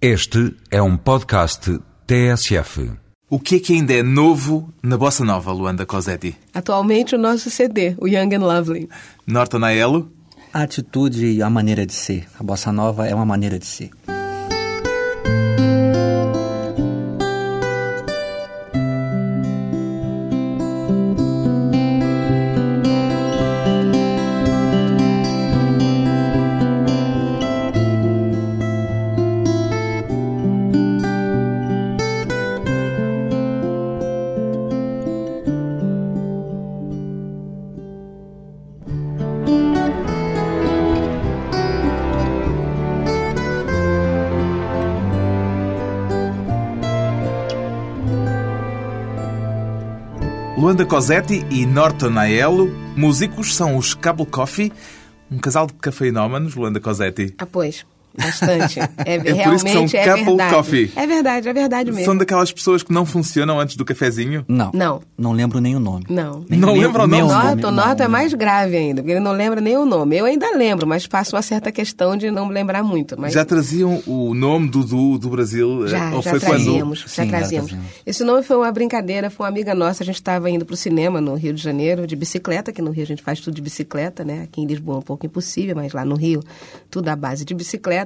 Este é um podcast TSF. O que é que ainda é novo na Bossa Nova, Luanda Cosetti? Atualmente o nosso CD, o Young and Lovely. Norton Aiello? A atitude e a maneira de ser. A bossa nova é uma maneira de ser. Cosetti e Norton Aiello, músicos, são os Cable Coffee, um casal de cafeinómanos, Luanda Cosetti. Ah, pois. Bastante. É, por realmente isso que são é couple verdade. coffee. É verdade, é verdade mesmo. São daquelas pessoas que não funcionam antes do cafezinho? Não. Não. Não lembro nem o nome. Não. Nem Não lembra o nome? Norton, não, Norton é mais grave ainda, porque ele não lembra nem o nome. Eu ainda lembro, mas passa uma certa questão de não me lembrar muito. Mas Já traziam o nome do do Brasil? eh, Já, Ou já foi quando... trazíamos, já Sim, já trazíamos. trazíamos. Esse nome foi uma brincadeira, foi uma amiga nossa, a gente estava indo para o cinema no Rio de Janeiro, de bicicleta, que no Rio a gente faz tudo de bicicleta, né? Aqui em Lisboa é um pouco impossível, mas lá no Rio tudo à base de bicicleta.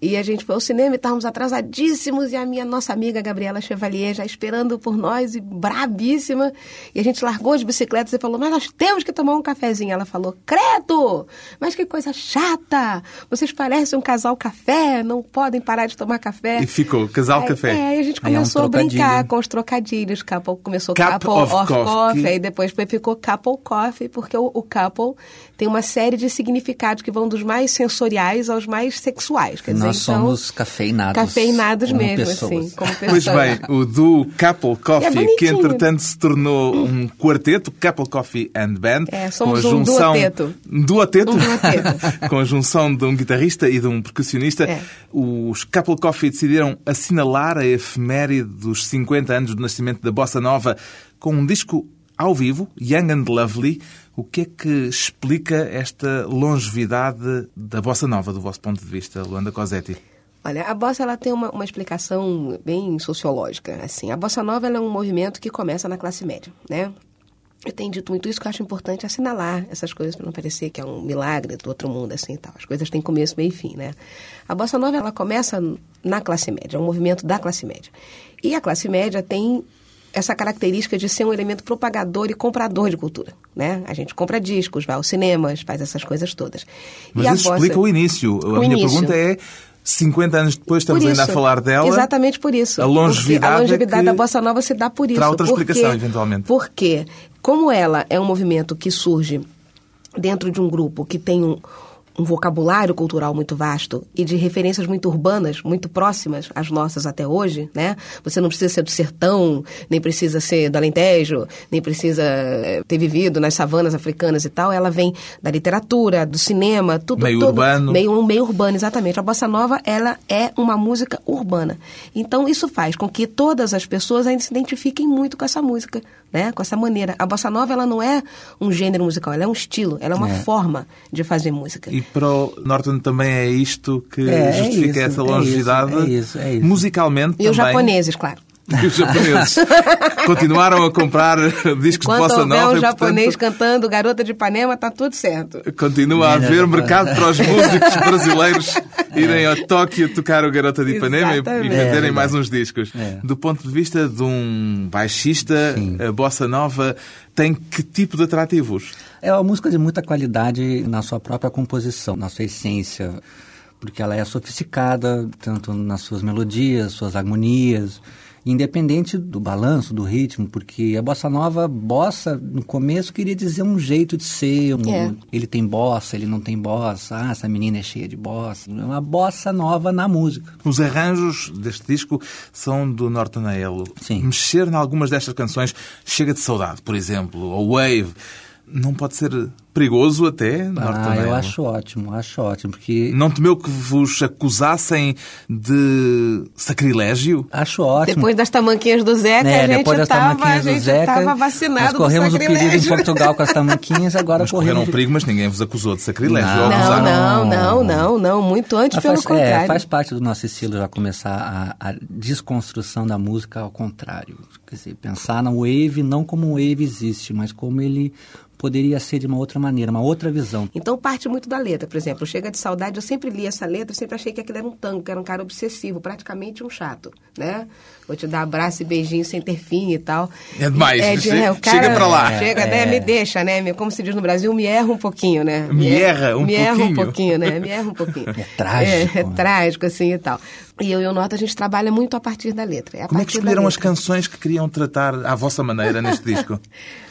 E a gente foi ao cinema e estávamos atrasadíssimos, e a minha nossa amiga Gabriela Chevalier já esperando por nós, e brabíssima. E a gente largou as bicicletas e falou, mas nós temos que tomar um cafezinho. Ela falou, credo! Mas que coisa chata! Vocês parecem um casal café, não podem parar de tomar café. E ficou, casal Aí- café. É, aí a gente Aí é um começou a brincar com os trocadilhos. Couple começou Cup couple of of, coffee. coffee, aí depois ficou couple coffee, porque o, o couple tem uma série de significados que vão dos mais sensoriais aos mais sexuais. Quer dizer, Nós então, somos cafeinados. cafeinados como mesmo, pessoas. assim, como pessoas. Pois bem, o duo Couple Coffee, É que entretanto se tornou um quarteto, Couple Coffee and Band. É, somos com a um junção, duoteto. Duoteto? Um duoteto. com a junção de um guitarrista e de um percussionista. É. Os Couple Coffee decidiram assinalar a efeméride dos 50 anos do nascimento da Bossa Nova com um disco ao vivo, Young and Lovely. O que é que explica esta longevidade da Bossa Nova, do vosso ponto de vista, Luanda Cosetti? Olha, a bossa ela tem uma, uma explicação bem sociológica. Assim, a bossa nova é um movimento que começa na classe média, né? Eu tenho dito muito isso que eu acho importante assinalar essas coisas para não parecer que é um milagre do outro mundo assim e tal. As coisas têm começo, meio e fim, né? A bossa nova ela começa na classe média, é um movimento da classe média. E a classe média tem essa característica de ser um elemento propagador e comprador de cultura, né? A gente compra discos, vai aos cinemas, faz essas coisas todas. Mas e a isso explica o início. A O minha início. pergunta é, 50 anos depois estamos Por ainda a isso. falar dela. Exatamente por isso. A longevidade, a longevidade é da bossa nova se dá por isso. terá outra Porque- explicação, eventualmente. Porque, como ela é um movimento que surge dentro de um grupo que tem um, um vocabulário cultural muito vasto e de referências muito urbanas, muito próximas às nossas até hoje, né? Você não precisa ser do sertão, nem precisa ser do Alentejo, nem precisa eh, ter vivido nas savanas africanas e tal. Ela vem da literatura, do cinema, tudo. Meio todo- urbano. Meio meio urbano, exatamente. A bossa nova, ela é uma música urbana. Então, isso faz com que todas as pessoas ainda se identifiquem muito com essa música, né? Com essa maneira. A bossa nova, ela não é um gênero musical, ela é um estilo, ela é uma É. forma de fazer música. E para o Norton também é isto que É, é justifica isso, essa é longevidade. isso, é isso, é isso. Musicalmente E os também. japoneses, claro. E os japoneses. Continuaram a comprar discos de Quando bossa houver nova. um e, japonês portanto, cantando Garota de Ipanema, tá tudo certo. Continua a haver mercado para os músicos brasileiros irem ao Tóquio tocar o Garota de Ipanema e, e venderem É, mais uns discos. É. Do ponto de vista de um baixista, a bossa nova tem que tipo de atrativos? É uma música de muita qualidade na sua própria composição, na sua essência, porque ela é sofisticada, tanto nas suas melodias, suas harmonias, independente do balanço, do ritmo, porque a bossa nova, bossa, no começo queria dizer um jeito de ser, um- É. ele tem bossa, ele não tem bossa, ah, essa menina é cheia de bossa, é uma bossa nova na música. Os arranjos deste disco são do Norton Aiello. Sim. Mexer em algumas destas canções chega de saudade, por exemplo, ou Wave, não pode ser perigoso até, Ah, eu acho ótimo, acho ótimo, porque... Não temeu que vos acusassem de sacrilégio? Acho ótimo. Depois das tamanquinhas do Zeca, É, a gente depois das estava tamanquinhas do Zeca, nós vacinado corremos do o perigo em. Portugal com as tamanquinhas, agora Mas correram corremos... o perigo, mas ninguém vos acusou de sacrilégio. Não, Não, não, não, não, não, muito antes, Mas pelo faz, contrário. é, faz parte do nosso estilo já começar a, a desconstrução da música ao contrário. Quer dizer, pensar no wave não como um wave existe, mas como ele poderia ser de uma outra maneira, uma outra visão. Então parte muito da letra, por exemplo, Chega de Saudade, eu sempre li essa letra, eu sempre achei que aquilo era um tango, que era um cara obsessivo, praticamente um chato, né? Vou te dar abraço e beijinho sem ter fim e tal. É demais, É, de- chega- é, o cara, chega pra lá. Chega, né? Me deixa, né? Me- Como se diz no Brasil, me erra um pouquinho, né? Me erra um me erra um pouquinho. pouquinho, né? Me erra um pouquinho. É trágico, É, é né? trágico, assim, e tal. E eu e o Nota, a gente trabalha muito a partir da letra. É a Como é que escolheram as canções que queriam tratar à vossa maneira neste disco?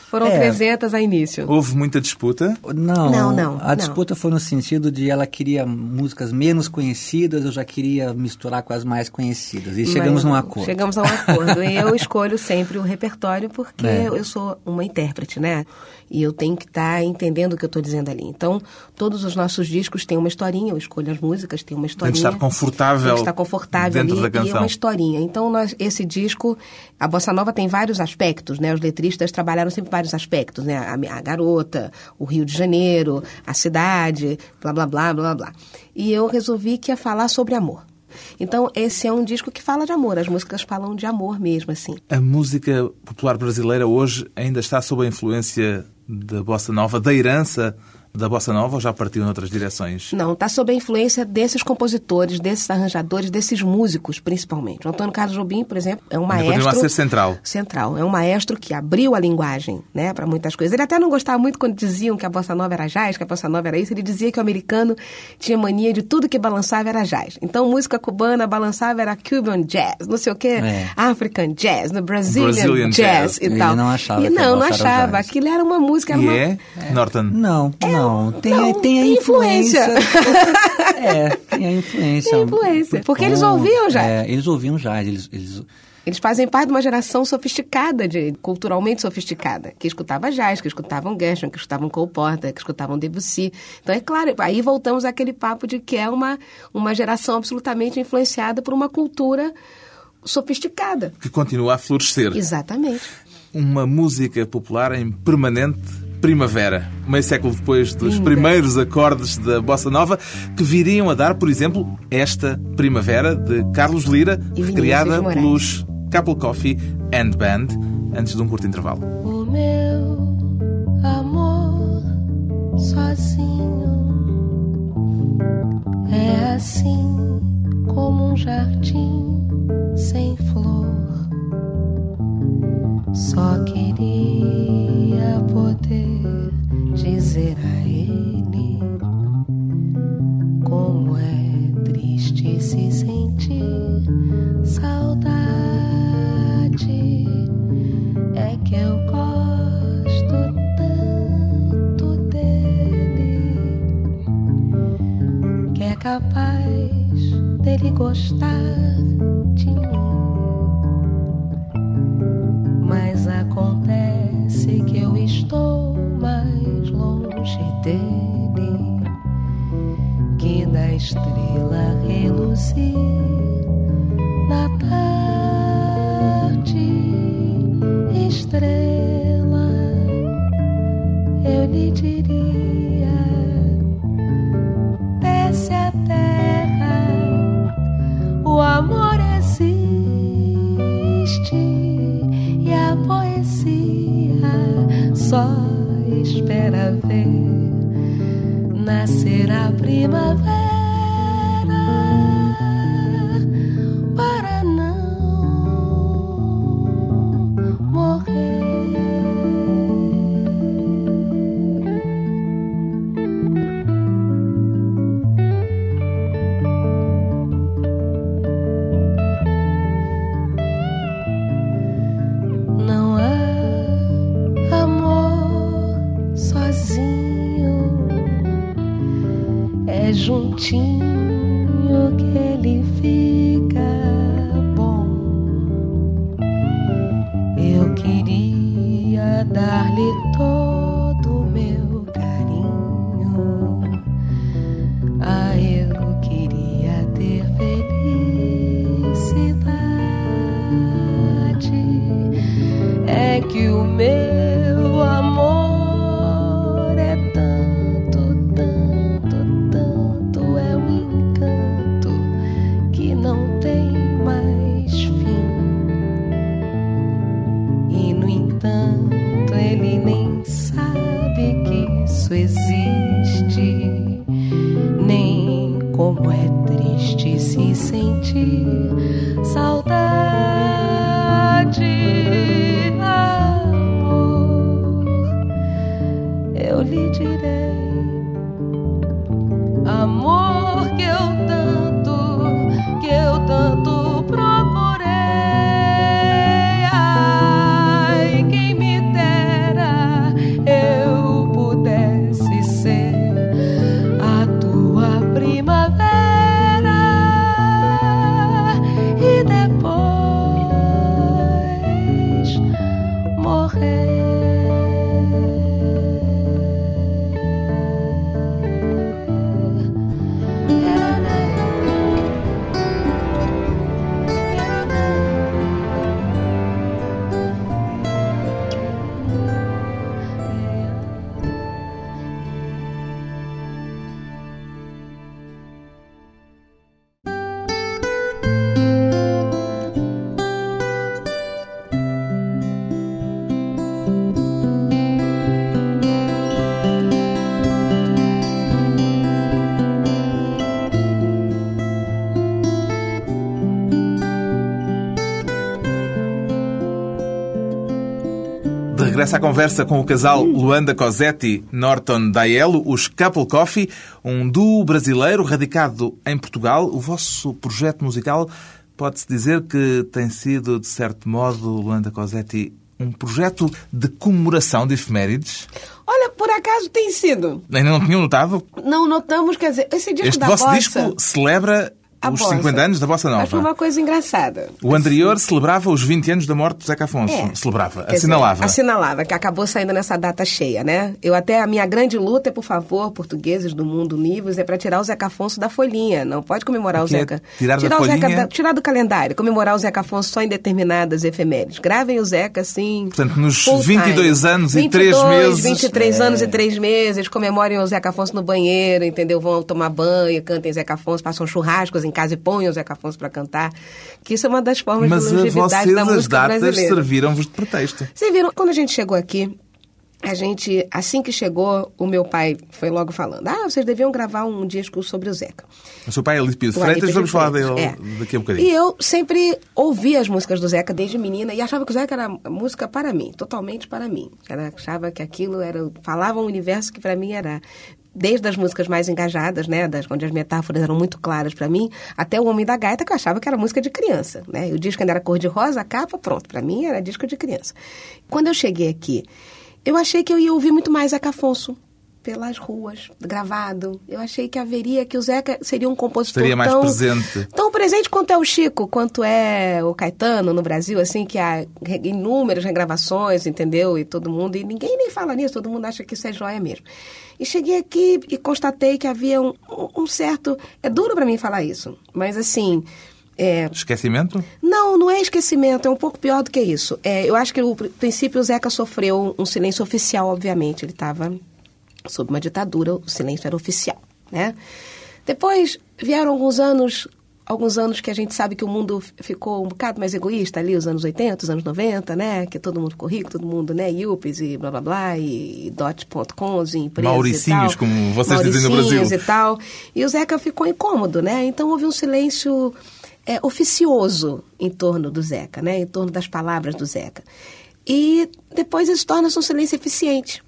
Foram É. 300 a início. Houve muita disputa? Não, Não, não, a não. disputa foi no sentido de ela queria músicas menos conhecidas, eu já queria misturar com as mais conhecidas. E chegamos Mas num acordo. Chegamos a um acordo. e eu escolho sempre o repertório porque É. eu sou uma intérprete, né? E eu tenho que estar entendendo o que eu estou dizendo ali. Então, todos os nossos discos têm uma historinha, eu escolho as músicas, tem uma historinha. estar confortável Tem que estar confortável dentro ali, da E é canção. uma historinha. Então, nós, esse disco, a Bossa Nova tem vários aspectos, né? Os letristas trabalharam sempre vários aspectos, né? A, a garota, o Rio de Janeiro, a cidade, blá, blá, blá, blá, blá. E eu resolvi que ia falar sobre amor. Então, esse é um disco que fala de amor. As músicas falam de amor mesmo, assim. A música popular brasileira hoje ainda está sob a influência da bossa nova, da herança da bossa nova ou já partiu noutras direções? Não, está sob a influência desses compositores, desses arranjadores, desses músicos, principalmente. O Antônio Carlos Jobim, por exemplo, é um maestro... continua a ser central. Central. É um maestro que abriu a linguagem, né, para muitas coisas. Ele até não gostava muito quando diziam que a bossa nova era jazz, que a bossa nova era isso. Ele dizia que o americano tinha mania de tudo que balançava era jazz. Então, música cubana balançava era Cuban jazz, não sei o quê, É. African jazz, no Brazilian, Brazilian jazz, jazz. e Ele tal. não achava e que a não, não achava. jazz. Aquilo era uma música, era E uma... é, Norton? Não, não. Tem, não, tem a tem influência. influência. é, tem a influência. Tem influência. Porque eles ouviam jazz. É, eles ouviam jazz. Eles, eles, Eles fazem parte de uma geração sofisticada, de, culturalmente sofisticada, que escutava jazz, que escutavam Gershwin, que escutavam Cole Porter, que escutavam Debussy. Então, é claro, aí voltamos àquele papo de que é uma, uma geração absolutamente influenciada por uma cultura sofisticada. Que continua a florescer. Exatamente. Uma música popular em permanente primavera. Meio século depois dos Linda. primeiros acordes da bossa nova, que viriam a dar, por exemplo, esta Primavera de Carlos Lira, E recriada pelos Couple Coffee and Band, antes de um curto intervalo. O meu amor sozinho é assim como um jardim sem flor. Só queria poder dizer a ele como é triste se sentir saudade. É que eu gosto tanto dele que é capaz dele gostar de mim. Dele que da estrela reluzir 轻。Eu lhe direi, amor que eu De regresso à conversa com o casal Luanda Cosetti Norton Daelo, os Couple Coffee, um duo brasileiro radicado em Portugal. O vosso projeto musical pode-se dizer que tem sido, de certo modo, Luanda Cosetti, um projeto de comemoração de efemérides? Olha, por acaso tem sido. Ainda não tinham notado? Não notamos, quer dizer, esse disco Este da vosso bossa, disco celebra a os bossa. 50 anos da Bossa Mas foi Nova. uma coisa engraçada. O anterior celebrava os 20 anos da morte do Zeca Afonso. É. Celebrava, Quer dizer, assinalava. assinalava, que acabou saindo nessa data cheia, né? Eu até, a minha grande luta é, por favor, portugueses do mundo univos, é para tirar o Zeca Afonso da folhinha. Não pode comemorar o, O que é Zeca. tirar da o Zeca folhinha? da- tirar do calendário, comemorar o Zeca Afonso só em determinadas efemérides. Gravem o Zeca, assim. Portanto, nos full time. 22 anos e 3 22, meses. 23 É. anos e 3 meses, comemorem o Zeca Afonso no banheiro, entendeu? Vão tomar banho, cantem Zeca Afonso, façam churrascos em casa e ponham o Zeca Afonso para cantar. Que isso é uma das formas Mas de longevidade vocês da as música datas brasileira. serviram-vos de pretexto. Vocês viram, quando a gente chegou aqui, a gente, assim que chegou, o meu pai foi logo falando: Ah, vocês deviam gravar um disco sobre o Zeca. O seu pai é Lípio de O Freitas, Alípio vamos falar dele é. daqui a um bocadinho. E eu sempre ouvi as músicas do Zeca desde menina e achava que o Zeca era música para mim, totalmente para mim. Era, achava que aquilo era. falava um universo que para mim era. Desde as músicas mais engajadas, né, das, onde as metáforas eram muito claras para mim, até o Homem da Gaita, que eu achava que era música de criança. Né? E o disco ainda era cor-de-rosa, a capa, pronto. Para mim era disco de criança. Quando eu cheguei aqui, eu achei que eu ia ouvir muito mais Zeca Afonso pelas ruas, gravado. Eu achei que haveria, que o Zeca seria um compositor Estaria mais tão, presente. tão presente quanto é o Chico, quanto é o Caetano no Brasil, assim, que há inúmeras regravações, entendeu? E todo mundo, e ninguém nem fala nisso, todo mundo acha que isso é joia mesmo. E cheguei aqui e constatei que havia um, um- certo. É duro para mim falar isso, mas assim. É, Esquecimento? não, não é esquecimento, é um pouco pior do que isso. É, eu acho que pr- princípio o Zeca sofreu um silêncio oficial, obviamente. Ele estava sob uma ditadura, o silêncio era oficial, né? Depois vieram alguns anos, alguns anos que a gente sabe que o mundo ficou um bocado mais egoísta ali, os anos 80, os anos 90, né? Que todo mundo ficou rico, todo mundo, né? Yuppies e blá blá blá, e dot.coms e empresas Mauricinhos, e tal. como vocês dizem no Mauricinhos Brasil. e tal. E o Zeca ficou incômodo, né? Então houve um silêncio é, oficioso em torno do Zeca, né? Em torno das palavras do Zeca. E depois isso torna-se um silêncio eficiente.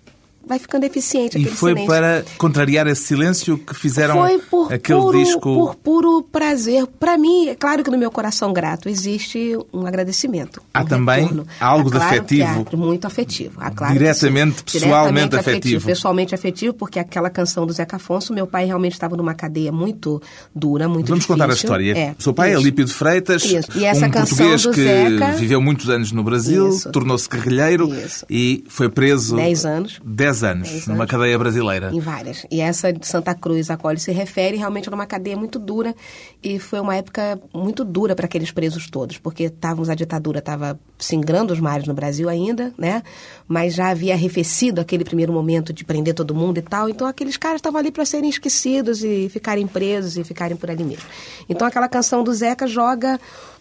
Vai ficando eficiente E aquele foi silêncio. para contrariar esse silêncio que fizeram Foi por aquele puro, disco. por puro prazer. Para mim, é claro que no meu coração grato existe um agradecimento. Há um também retorno. algo É de claro afetivo. há, muito afetivo. Há, claro Diretamente, sim. pessoalmente afetivo. Pessoalmente afetivo, porque aquela canção do Zeca Afonso, meu pai realmente estava numa cadeia muito dura, muito Vamos difícil. contar a história. É, seu pai é isso. Lípio de Freitas, Isso. E essa um canção português do que Zeca- viveu muitos anos no Brasil, tornou-se guerrilheiro Isso. e foi preso Dez anos. 10 10 anos, 10 numa anos. cadeia brasileira. Em várias. E essa de Santa Cruz, a qual ele se refere, realmente era uma cadeia muito dura e foi uma época muito dura para aqueles presos todos, porque estávamos a ditadura estava singrando os mares no Brasil ainda, né? Mas já havia arrefecido aquele primeiro momento de prender todo mundo e tal. Então aqueles caras estavam ali para serem esquecidos e ficarem presos e ficarem por ali mesmo. Então aquela canção do Zeca joga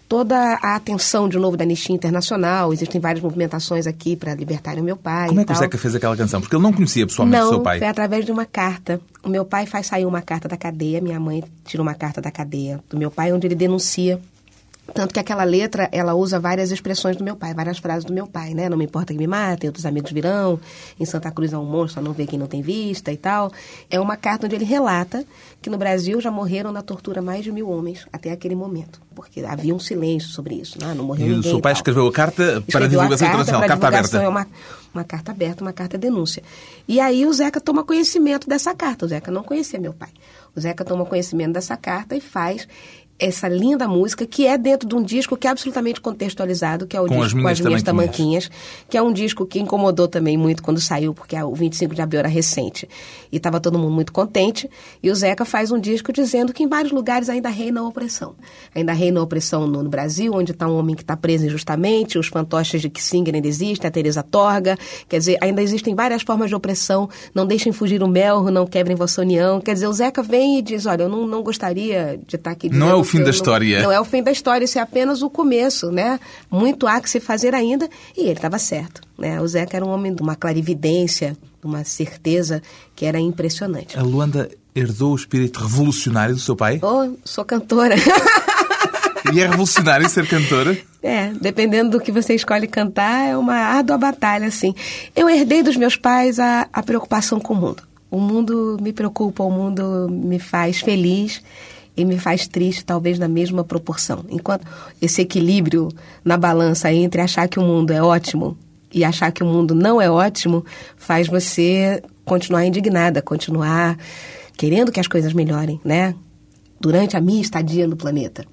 toda a atenção de novo da Anistia Internacional. Existem várias movimentações aqui para libertarem o meu pai. Como é que o tal. Zeca fez aquela canção? Porque ele não conhecia pessoalmente Não, o seu pai. foi através de uma carta. O meu pai faz sair uma carta da cadeia, minha mãe tira uma carta da cadeia do meu pai, onde ele denuncia. Tanto que aquela letra, ela usa várias expressões do meu pai, várias frases do meu pai, né? Não me importa que me matem, outros amigos virão, em Santa Cruz é um monstro, só não vê quem não tem vista e tal. É uma carta onde ele relata que no Brasil já morreram na tortura mais de mil homens até aquele momento. Porque havia um silêncio sobre isso, né? não morreu E o ninguém. seu pai escreveu a carta para a divulgação a carta internacional, para carta aberta. É uma, uma carta aberta, uma carta denúncia. E aí o Zeca toma conhecimento dessa carta. O Zeca não conhecia meu pai. O Zeca toma conhecimento dessa carta e faz essa linda música que é dentro de um disco que é absolutamente contextualizado, que é o Com disco as com as minhas Tamanquinhas. tamanquinhas, que é um disco que incomodou também muito quando saiu, porque o 25 de abril era recente. E estava todo mundo muito contente. E o Zeca faz um disco dizendo que em vários lugares ainda reina a opressão. Ainda reina a opressão no, no Brasil, onde está um homem que está preso injustamente, os fantoches de Kissinger ainda existem, a Teresa Torga. Quer dizer, ainda existem várias formas de opressão. Não deixem fugir o melro, não quebrem vossa união. Quer dizer, o Zeca vem e diz, olha, eu não, não gostaria de estar aqui Não é dizendo o fim da não- história. Não é o fim da história, isso é apenas o começo, né? Muito há que se fazer ainda, e ele estava certo, né? O Zeca era um homem de uma clarividência, de uma certeza que era impressionante. A Luanda herdou o espírito revolucionário do seu pai? Oh, sou cantora. E é revolucionário ser cantora? É, dependendo do que você escolhe cantar, é uma árdua batalha, assim. Eu herdei dos meus pais a, a preocupação com o mundo. O mundo me preocupa, o mundo me faz feliz e me faz triste, talvez na mesma proporção. Enquanto esse equilíbrio na balança entre achar que o mundo é ótimo e achar que o mundo não é ótimo faz você continuar indignada, continuar querendo que as coisas melhorem, né? Durante a minha estadia no planeta.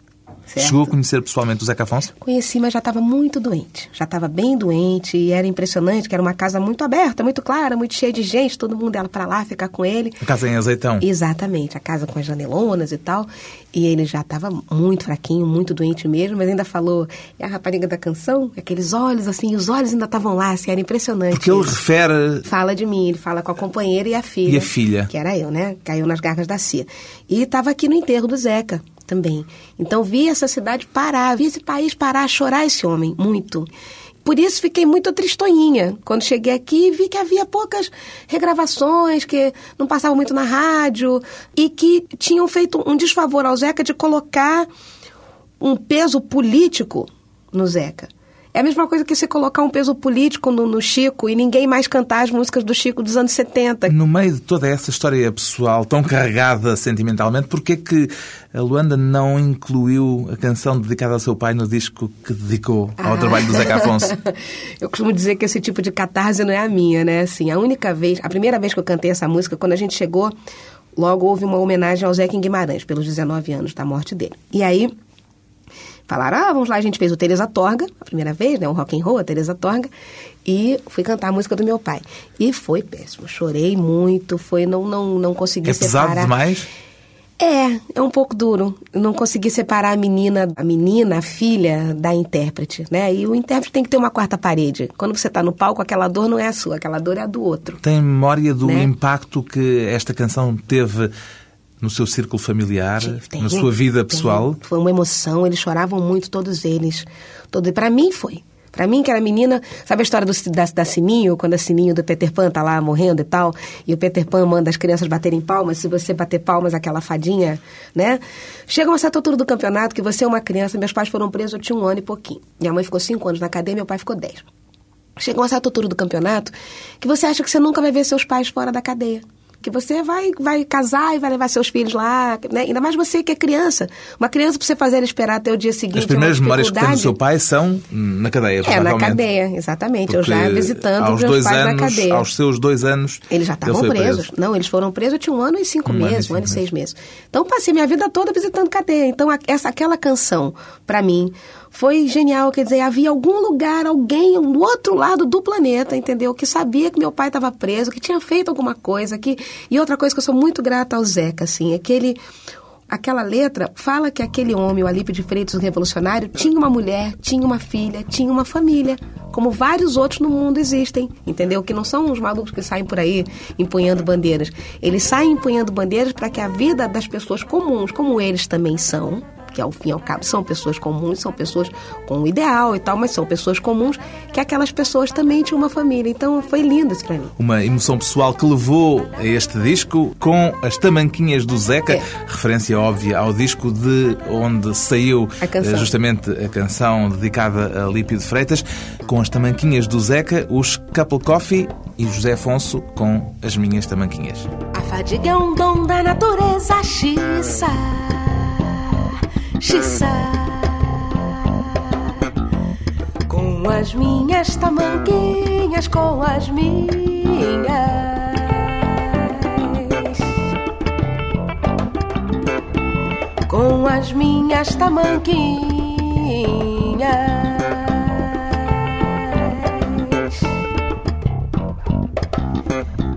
Certo? Chegou a conhecer pessoalmente o Zeca Afonso? Conheci, mas já estava muito doente. Já estava bem doente e era impressionante, que era uma casa muito aberta, muito clara, muito cheia de gente, todo mundo ia para lá ficar com ele. A casa em Azeitão. Exatamente, a casa com as janelonas e tal. E ele já estava muito fraquinho, muito doente mesmo, mas ainda falou, é a rapariga da canção? Aqueles olhos assim, e os olhos ainda estavam lá, assim, era impressionante. Porque ele isso. refere Fala de mim, ele fala com a companheira e a filha. E a filha? Que era eu, né? Caiu nas garras da Cia. E estava aqui no enterro do Zeca também. Então vi essa cidade parar, vi esse país parar, chorar esse homem, muito. Por isso fiquei muito tristonhinha quando cheguei aqui e vi que havia poucas regravações, que não passavam muito na rádio e que tinham feito um desfavor ao Zeca de colocar um peso político no Zeca. É a mesma coisa que você colocar um peso político no, no Chico e ninguém mais cantar as músicas do Chico dos anos 70. No meio de toda essa história pessoal tão carregada sentimentalmente, porquê é que a Luanda não incluiu a canção dedicada ao seu pai no disco que dedicou ao Ah. trabalho do Zeca Afonso? eu costumo dizer que esse tipo de catarse não é a minha, né? Assim, a única vez, a primeira vez que eu cantei essa música, quando a gente chegou, logo houve uma homenagem ao Zeca Guimarães, pelos 19 anos da morte dele. E aí, falaram, ah, vamos lá, a gente fez o Teresa Torga, a primeira vez, né? O rock and roll, a Teresa Torga, e fui cantar a música do meu pai. E foi péssimo, chorei muito, foi, não, não, não consegui É pesado separar. demais? É, é um pouco duro. Eu não consegui separar a menina, a menina, a filha da intérprete, né? E o intérprete tem que ter uma quarta parede. Quando você está no palco, aquela dor não é a sua, aquela dor é a do outro. Tem memória do Né? impacto que esta canção teve no seu círculo familiar, Tem, na sua vida tem. pessoal? Foi uma emoção, eles choravam muito, todos eles. Todo... Para mim foi. Para mim, que era menina, sabe a história do, da, da Sininho, quando a Sininho do Peter Pan tá lá morrendo e tal, e o Peter Pan manda as crianças baterem palmas, se você bater palmas, aquela fadinha, né? Chega uma certa altura do campeonato que você é uma criança, meus pais foram presos, eu tinha um ano e pouquinho. Minha mãe ficou cinco anos na cadeia, meu pai ficou dez. Chega uma certa altura do campeonato que você acha que você nunca vai ver seus pais fora da cadeia. Que você vai, vai casar e vai levar seus filhos lá, né? Ainda mais você que é criança. Uma criança, pra você fazer ela esperar até o dia seguinte. As primeiras é memórias que tem do seu pai são na cadeia, É, na cadeia, exatamente. eu Porque já visitando aos os dois anos, na cadeia. Aos seus dois anos, Eles já estavam presos. preso. Não, eles foram presos, eu tinha um ano e cinco Um ano e meses, cinco um ano e seis meses. Então, passei minha vida toda visitando cadeia. Então, essa, aquela canção, para mim, foi genial, quer dizer, havia algum lugar, alguém do outro lado do planeta, entendeu? Que sabia que meu pai estava preso, que tinha feito alguma coisa, que e outra coisa que eu sou muito grata ao Zeca, assim, é que ele aquela letra fala que aquele homem, o Alípio de Freitas, o revolucionário, tinha uma mulher, tinha uma filha, tinha uma família, como vários outros no mundo existem, entendeu? Que não são os malucos que saem por aí empunhando bandeiras. Eles saem empunhando bandeiras para que a vida das pessoas comuns, como eles também são, que ao fim e ao cabo são pessoas comuns, são pessoas com um ideal e tal, mas são pessoas comuns, que aquelas pessoas também tinham uma família. Então foi lindo isso para mim. Uma emoção pessoal que levou a este disco com as tamanquinhas do Zeca, É. referência óbvia ao disco de onde saiu A eh, justamente a canção dedicada a Lípio de Freitas, com as tamanquinhas do Zeca, os Couple Coffee e José Afonso com as minhas tamanquinhas. A fadiga é um dom da natureza, xiça, xiça. Com as minhas tamanquinhas, com as minhas. Com as minhas tamanquinhas.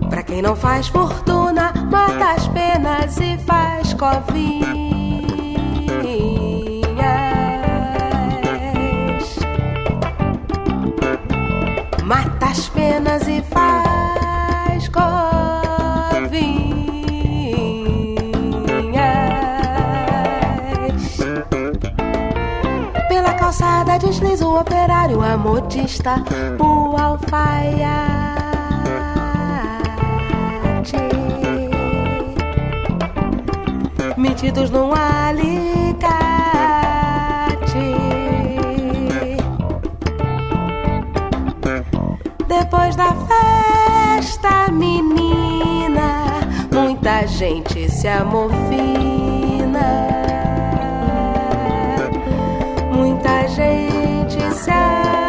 Pra quem não faz fortuna, mata as penas e faz covinhas. Penas e faz covinhas. Pela calçada desliza o operário, a modista, o alfaiate. Metidos num alicate. Muita gente se amofina. Muita gente se amofina.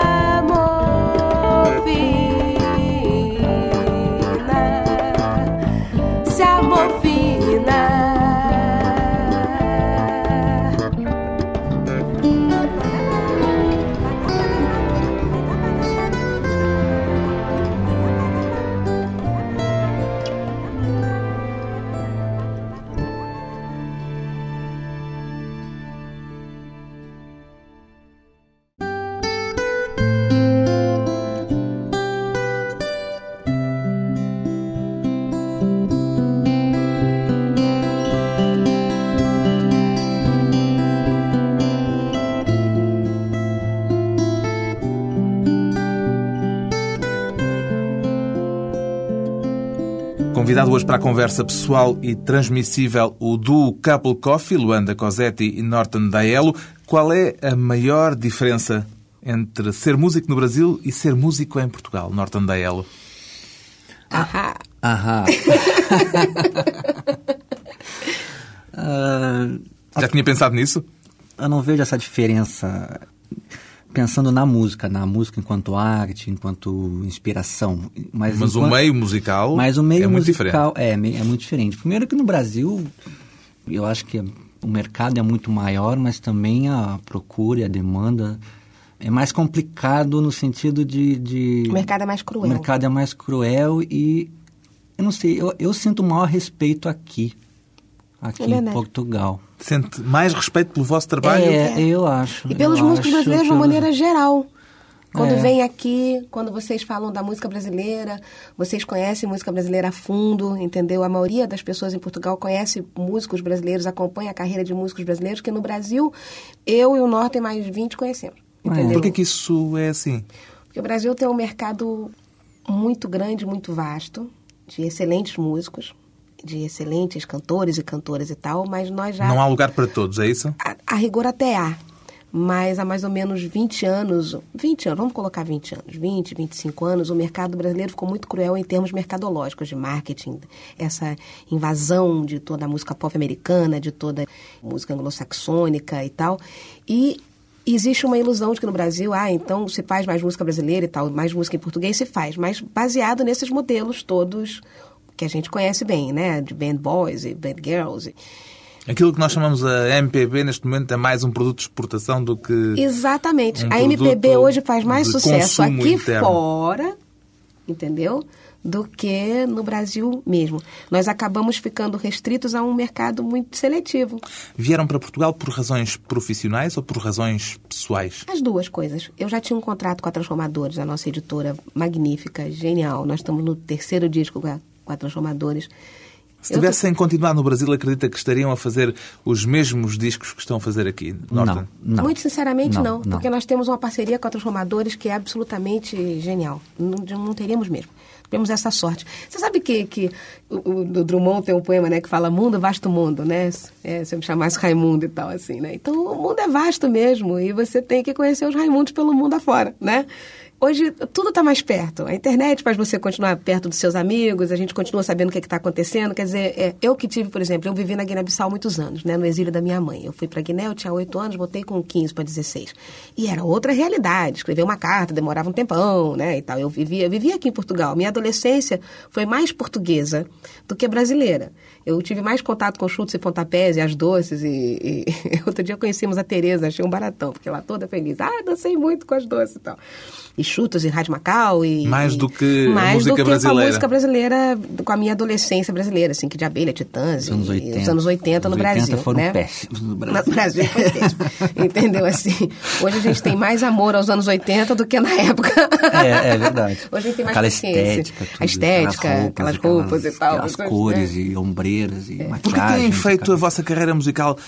Convidado hoje para a conversa pessoal e transmissível o duo Couple Coffee, Luanda Cosetti e Norton Daelo. Qual é a maior diferença entre ser músico no Brasil e ser músico em Portugal, Norton Daelo? Ahá. Aham. Ah, Já tinha pensado nisso? eu não vejo essa diferença pensando na música, na música enquanto arte, enquanto inspiração. Mas, Mas o enquanto- meio musical Mas o meio é muito musical diferente. é, é muito diferente. Primeiro que no Brasil, eu acho que o mercado é muito maior, mas também a procura e a demanda é mais complicado no sentido de... de- O mercado é mais cruel. O mercado é mais cruel e, eu não sei, eu, eu sinto o maior respeito aqui, aqui É em. Portugal. Sente mais respeito pelo vosso trabalho? É, eu acho. E pelos músicos brasileiros de uma pelo- maneira geral. Quando É. vem aqui, quando vocês falam da música brasileira, vocês conhecem música brasileira a fundo, entendeu? A maioria das pessoas em Portugal conhece músicos brasileiros, acompanha a carreira de músicos brasileiros, que no Brasil, eu e o Norte e mais 20 conhecemos. Entendeu? Por que, que isso é assim? Porque o Brasil tem um mercado muito grande, muito vasto, de excelentes músicos, de excelentes cantores e cantoras e tal, mas nós já. Não há lugar para todos, é isso? A, a rigor até há. Mas há mais ou menos 20 anos, 20 anos, vamos colocar 20 anos, 20, 25 anos, o mercado brasileiro ficou muito cruel em termos mercadológicos, de marketing, essa invasão de toda a música pop americana, de toda a música anglo-saxônica e tal. E existe uma ilusão de que no Brasil, ah, então se faz mais música brasileira e tal, mais música em português se faz, mas baseado nesses modelos todos que a gente conhece bem, né? De band boys e band girls. E, Aquilo que nós chamamos a MPB neste momento é mais um produto de exportação do que. Exatamente. um a MPB hoje faz mais sucesso aqui interno. fora, entendeu? Do que no Brasil mesmo. Nós acabamos ficando restritos a um mercado muito seletivo. Vieram para Portugal por razões profissionais ou por razões pessoais? As duas coisas. Eu já tinha um contrato com a Transformadores, a nossa editora magnífica, genial. Nós estamos no terceiro disco a Transformadores. Se tivessem continuado no Brasil, acredita que estariam a fazer os mesmos discos que estão a fazer aqui? Norton? Não, não. Muito sinceramente, Não, não, não. Porque nós temos uma parceria com a Transformadores que é absolutamente genial. Não, não teríamos mesmo. Temos essa sorte. Você sabe que, que o, o- o Drummond tem um poema né, que fala mundo, vasto mundo, né? É, se eu me chamasse Raimundo e tal, assim, né? Então, o mundo é vasto mesmo e você tem que conhecer os Raimundos pelo mundo afora, né? Hoje, tudo está mais perto. A internet faz você continuar perto dos seus amigos, a gente continua sabendo o que está acontecendo. Quer dizer, é, eu que tive, por exemplo, eu vivi na Guiné-Bissau muitos anos, né, no exílio da minha mãe. Eu fui para Guiné, eu tinha 8 anos, voltei com 15 para 16. E era outra realidade. Escrever uma carta demorava um tempão, né, e tal. Eu vivia, eu vivia aqui em Portugal. Minha adolescência foi mais portuguesa do que brasileira. Eu tive mais contato com chutes e pontapés e as doces. E, e outro dia conhecemos a Tereza, achei um baratão, porque ela toda feliz. Ah, dancei muito com as doces e tal. E chutos e Rádio Macau e... Mais do que a mais música do que brasileira. Com a música brasileira, com a minha adolescência brasileira, assim, que de abelha, titãs, Os anos e 80. os anos 80 no Os 80 Brasil. foram né? péssimos no Brasil. No Brasil foi péssimo. Entendeu? Assim, hoje a gente tem mais amor aos anos 80 do que na época. É, é verdade. Hoje a gente tem mais Aquela paciência. estética, tudo, A estética, aquelas roupas, e tal. Aquelas essas- cores né? e ombreiras e maquiagem. Por que têm feito a vossa carreira musical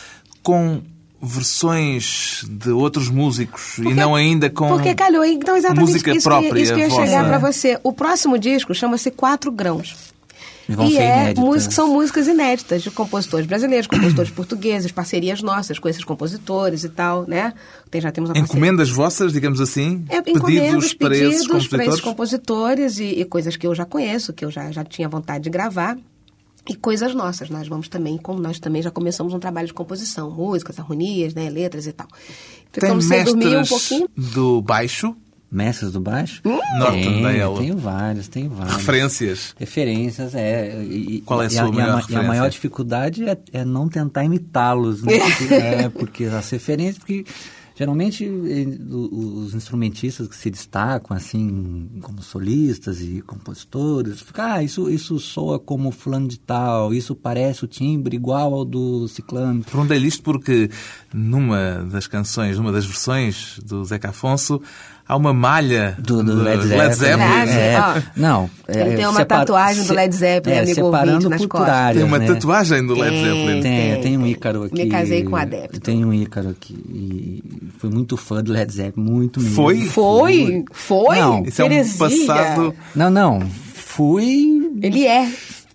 com versões de outros músicos e não ainda com Porque calhou, então exatamente música isso, própria que, isso que eu ia vossa? chegar pra você. O próximo disco chama-se Quatro Grãos. E e é música, são músicas inéditas de compositores brasileiros, compositores portugueses, parcerias nossas com esses compositores e tal, né? Tem, já temos uma parceria. encomendas vossas, digamos assim, É, pedidos encomendas, para esses pedidos para compositores? esses compositores e, e coisas que eu já conheço, que eu já, já tinha vontade de gravar. E coisas nossas. Nós vamos também, como nós também já começamos um trabalho de composição, músicas, harmonias, né, letras e tal. Tem Ficamos sem dormir um mestres pouquinho. do baixo, Mestres do baixo? Norton Tenho, tenho vários, tenho vários. referências. Referências, é. E, Qual é a sua e maior ma- E referência? a maior dificuldade é, é não tentar imitá-los, né? Porque, é, porque as referências, porque geralmente eh, os instrumentistas que se destacam, assim, como solistas e compositores, ficam, ah, isso, isso soa como fulano de tal, isso parece o timbre igual ao do ciclano. Perguntei-lhe isto porque numa das canções, numa das versões do Zeca Afonso, há uma malha Do, do Led Zeppelin. Ah, sim. É, Ó, não. ele tem uma separa- tatuagem do Led Zeppelin, é, amigo separando ouvinte, áreas, Tem uma né? tatuagem do Led Tem. Zeppelin. Tem, Tem, tem um. Ícaro aqui. Me casei com um adepto. Tem um Ícaro aqui. E fui muito fã do Led Zeppelin, muito mesmo. Foi? Foi? Foi? Não. Isso é um passado. Não, não. Fui. Ele é.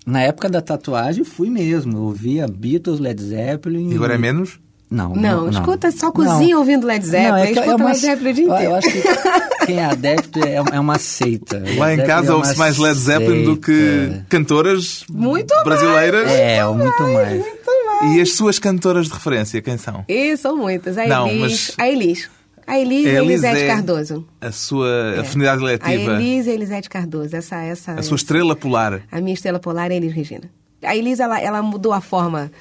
Na época da tatuagem, fui mesmo. Eu ouvia Beatles, Led Zeppelin. E agora é menos? Não, Não, escuta, só cozinha Não. ouvindo Led Zeppelin, Não, é que escuta é uma, Led Zeppelin o dia eu- inteiro. Eu acho que quem é adepto é, é uma seita. Lá em Zeppelin casa é ouve-se mais Led Zeppelin do que cantoras Muito mais. brasileiras. É, muito mais. E as suas cantoras de referência, quem são? E são muitas. A Não, Elis, mas- a Elis. A Elis e a Elis Elisete é Cardoso. A sua afinidade A letiva, Elis e a Elisete Cardoso. Essa, essa, a sua estrela polar. A minha estrela polar é a Elis Regina. A Elis, ela, ela mudou a forma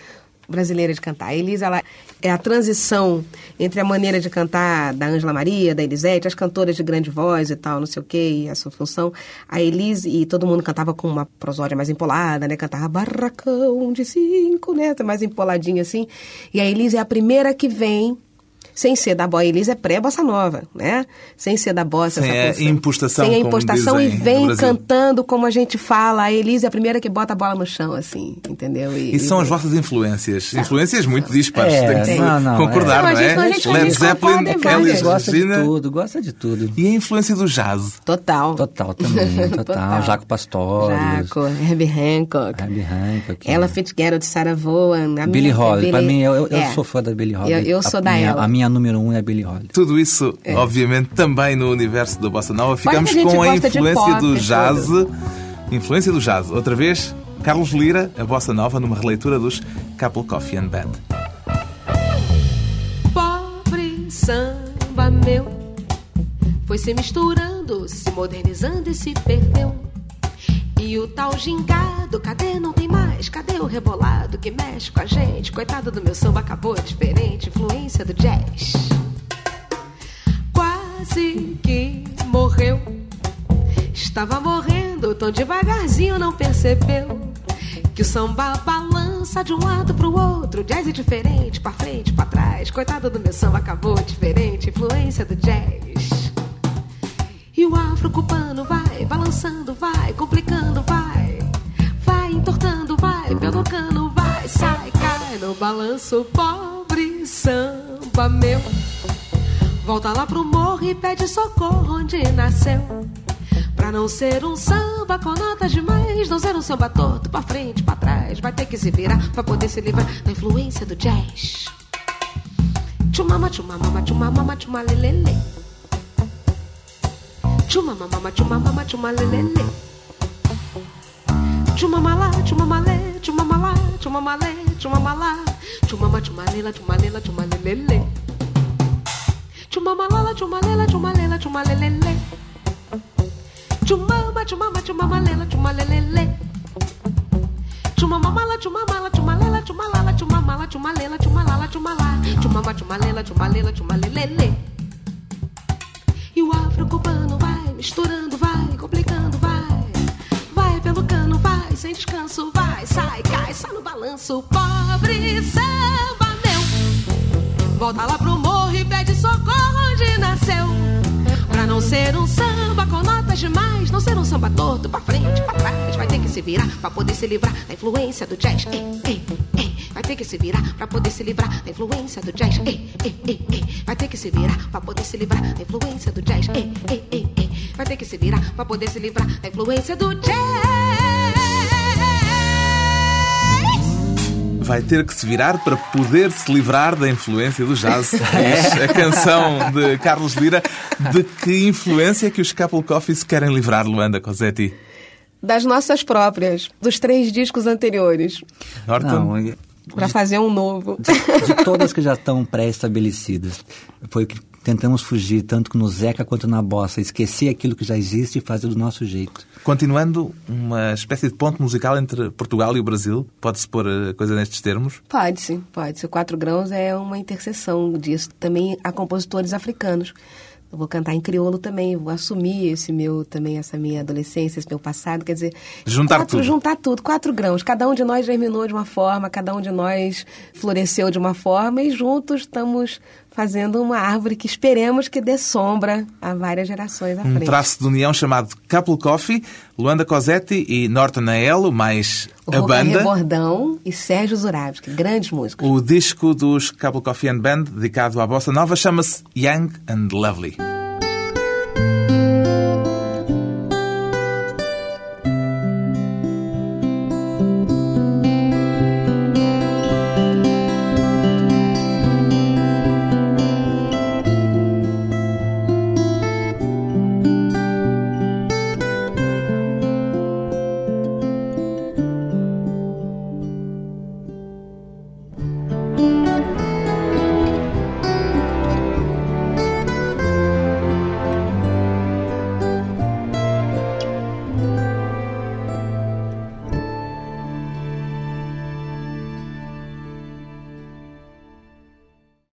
brasileira de cantar. A Elis, ela é a transição entre a maneira de cantar da Ângela Maria, da Elisete, as cantoras de grande voz e tal, não sei o quê, e a sua função. A Elis, e todo mundo cantava com uma prosódia mais empolada, né? Cantava barracão de cinco, né? Mais empoladinha assim. E a Elis é a primeira que vem... Sem ser da bossa, a Elis é pré-bossa nova, né? Sem ser da bossa, Sem essa a impostação, Sem a impostação e vem cantando como a gente fala. A Elise é a primeira que bota a bola no chão, assim, entendeu? E são as vossas influências. Influências muito dispares, É, tem que não, não, concordar, é. não, Não, a gente- é? a Led Zeppelin, várias. Gosta de Regina. tudo, gosta de tudo. E a influência do jazz? Total. Total também, total. Jaco Pastorius. Jaco, Herbie Hancock. Herbie Hancock. Ela Fitzgerald, Sarah Vaughan. Billie minha- Holly. Pra mim, eu, eu é. sou fã da Billie Holly. Eu, eu sou a da minha, ela. A minha número um é a Billie Holly. Tudo isso, obviamente, também no universo da Bossa Nova. Ficamos a com a influência pop do e jazz. tudo. Influência do jazz. Outra vez, Carlos Lira, a Bossa Nova, numa releitura dos Couple Coffee and Band. Pobre samba meu foi se misturando, se modernizando e se perdeu. E o tal gingado, cadê não tem mais? Cadê o rebolado que mexe com a gente? Coitado do meu samba, acabou diferente, influência do jazz. Quase que morreu. Estava morrendo, tão devagarzinho não percebeu que o samba balança de um lado pro outro, jazz é diferente, pra frente, pra trás. Coitado do meu samba, acabou diferente, influência do jazz. O afro cubano vai balançando, vai complicando, vai, vai entortando, vai pelo cano, vai, sai, cai no balanço, pobre samba meu. Volta lá pro morro e pede socorro onde nasceu. Pra não ser um samba com notas demais, não ser um samba torto, pra frente, pra trás. Vai ter que se virar pra poder se livrar da influência do jazz. Tchumama, tchumama, tchumama, tchumalelele. Chuma mama chuma mama chuma lelele. Chuma mala chuma male chuma mala chuma male chuma mala chuma mama chuma lela chuma lela chuma lelele. Chuma malala chuma lela chuma lela chuma lelele. Chuma mama chuma mama chuma malela chuma lelele. Chuma mama la chuma mala chuma lela chuma lala chuma mala chuma lela chuma lala chuma la chuma mama chuma lela chuma lela chuma lelele. E o afro cubano vai misturando, vai complicando, vai. Vai pelo cano, vai sem descanso, vai, sai, cai, só no balanço. Pobre samba meu. Volta lá pro morro e pede socorro onde nasceu. Pra não ser um samba com notas demais, não ser um samba torto pra frente, pra trás. Vai ter que se virar pra poder se livrar da influência do jazz. Ei, ei. Vai ter que se virar pra poder se livrar da influência do jazz. Ei, ei, ei, ei. Vai ter que se virar pra poder se livrar da influência do jazz. Ei, ei, ei, ei. Vai ter que se virar pra poder se livrar da influência do jazz. Vai ter que se virar para poder se livrar da influência do jazz. Diz a canção de Carlos Lira. De que influência é que os Couple Coffee se querem livrar, Luanda Cosetti? Das nossas próprias, dos três discos anteriores, Norton? Não, é- para fazer um novo. de todas que já estão pré-estabelecidas. Foi o que tentamos fugir, tanto no Zeca quanto na Bossa. Esquecer aquilo que já existe e fazer do nosso jeito. Continuando, uma espécie de ponto musical entre Portugal e o Brasil. Pode-se pôr a coisa nestes termos? Pode-se, pode-se. O Quatro Grãos é uma interseção disso. Também há compositores africanos. Eu vou cantar em crioulo também, vou assumir esse meu também essa minha adolescência, esse meu passado, quer dizer, Juntar quatro, tudo. juntar tudo, quatro grãos. Cada um de nós germinou de uma forma, cada um de nós floresceu de uma forma e juntos estamos fazendo uma árvore que esperemos que dê sombra a várias gerações à Um frente. traço de união chamado Couple Coffee, Luanda Cosetti e Norton Aelo, mais O a banda. Rebordão e Sérgio Zuravski, grandes músicos. O disco dos Couple Coffee and Band, dedicado à bossa nova, chama-se Young and Lovely.